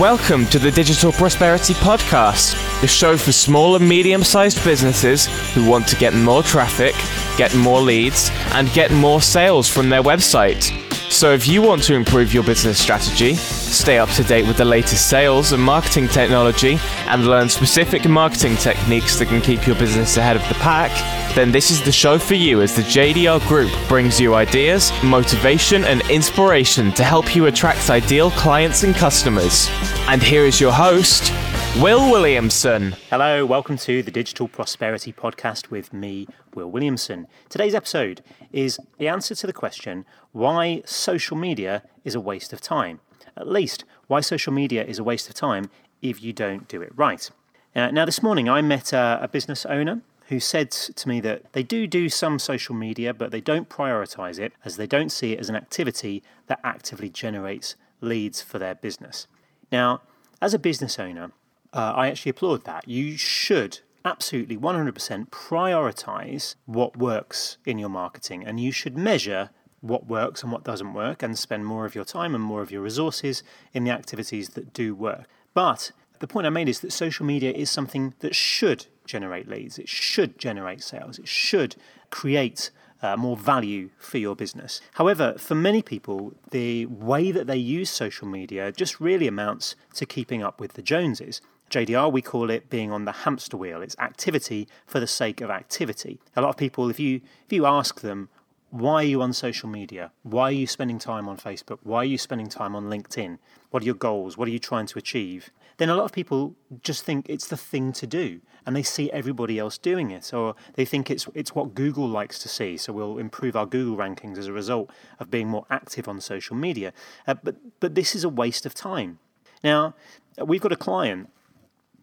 Welcome to the Digital Prosperity Podcast, the show for small and medium sized businesses who want to get more traffic, get more leads, and get more sales from their website. So, if you want to improve your business strategy, stay up to date with the latest sales and marketing technology, and learn specific marketing techniques that can keep your business ahead of the pack, then this is the show for you as the JDR Group brings you ideas, motivation, and inspiration to help you attract ideal clients and customers. And here is your host, Will Williamson. Hello, welcome to the Digital Prosperity Podcast with me, Will Williamson. Today's episode is the answer to the question why social media is a waste of time. At least, why social media is a waste of time if you don't do it right. Uh, now, this morning I met a business owner who said to me that they do do some social media, but they don't prioritize it as they don't see it as an activity that actively generates leads for their business. Now, as a business owner, uh, I actually applaud that. You should absolutely 100% prioritize what works in your marketing and you should measure what works and what doesn't work and spend more of your time and more of your resources in the activities that do work. But the point I made is that social media is something that should generate leads, it should generate sales, it should create uh, more value for your business. However, for many people, the way that they use social media just really amounts to keeping up with the Joneses. JDR, we call it being on the hamster wheel. It's activity for the sake of activity. A lot of people, if you if you ask them, why are you on social media? Why are you spending time on Facebook? Why are you spending time on LinkedIn? What are your goals? What are you trying to achieve? Then a lot of people just think it's the thing to do and they see everybody else doing it or they think it's it's what Google likes to see so we'll improve our Google rankings as a result of being more active on social media. Uh, but but this is a waste of time. Now, we've got a client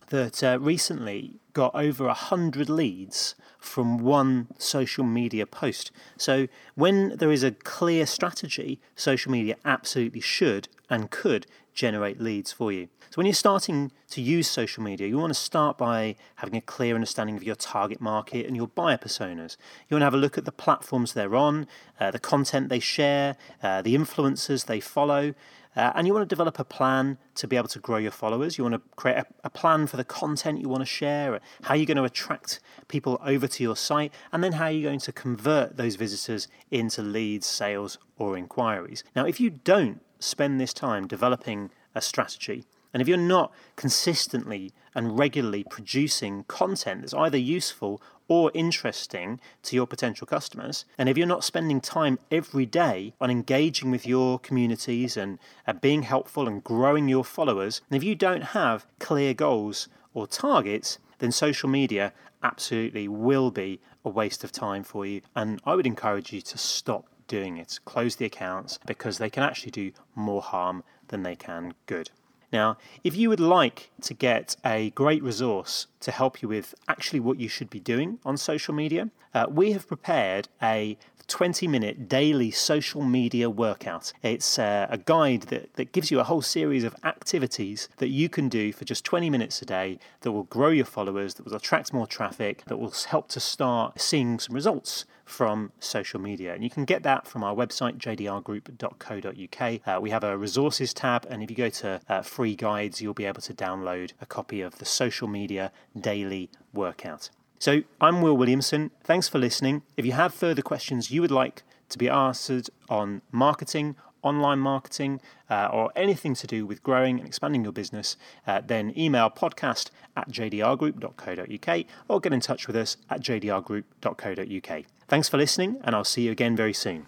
that uh, recently got over 100 leads from one social media post. So, when there is a clear strategy, social media absolutely should and could generate leads for you. So, when you're starting to use social media, you want to start by having a clear understanding of your target market and your buyer personas. You want to have a look at the platforms they're on, uh, the content they share, uh, the influencers they follow. Uh, and you want to develop a plan to be able to grow your followers. You want to create a, a, plan for the content you want to share, how are you're going to attract people over to your site, and then how are you're going to convert those visitors into leads, sales, or inquiries. Now, if you don't spend this time developing a strategy, and if you're not consistently and regularly producing content that's either useful or interesting to your potential customers. And if you're not spending time every day on engaging with your communities and uh, being helpful and growing your followers, and if you don't have clear goals or targets, then social media absolutely will be a waste of time for you. And I would encourage you to stop doing it. Close the accounts because they can actually do more harm than they can good. Now, if you would like to get a great resource to help you with actually what you should be doing on social media, uh, we have prepared a 20 minute daily social media workout. It's uh, a guide that, that gives you a whole series of activities that you can do for just 20 minutes a day that will grow your followers, that will attract more traffic, that will help to start seeing some results from social media. And you can get that from our website, jdrgroup.co.uk. Uh, we have a resources tab, and if you go to uh, free guides, you'll be able to download a copy of the social media daily workout. So I'm Will Williamson. Thanks for listening. If you have further questions you would like to be answered on marketing, online marketing, uh, or anything to do with growing and expanding your business, uh, then email podcast at jdrgroup.co.uk or get in touch with us at jdrgroup.co.uk. Thanks for listening, and I'll see you again very soon.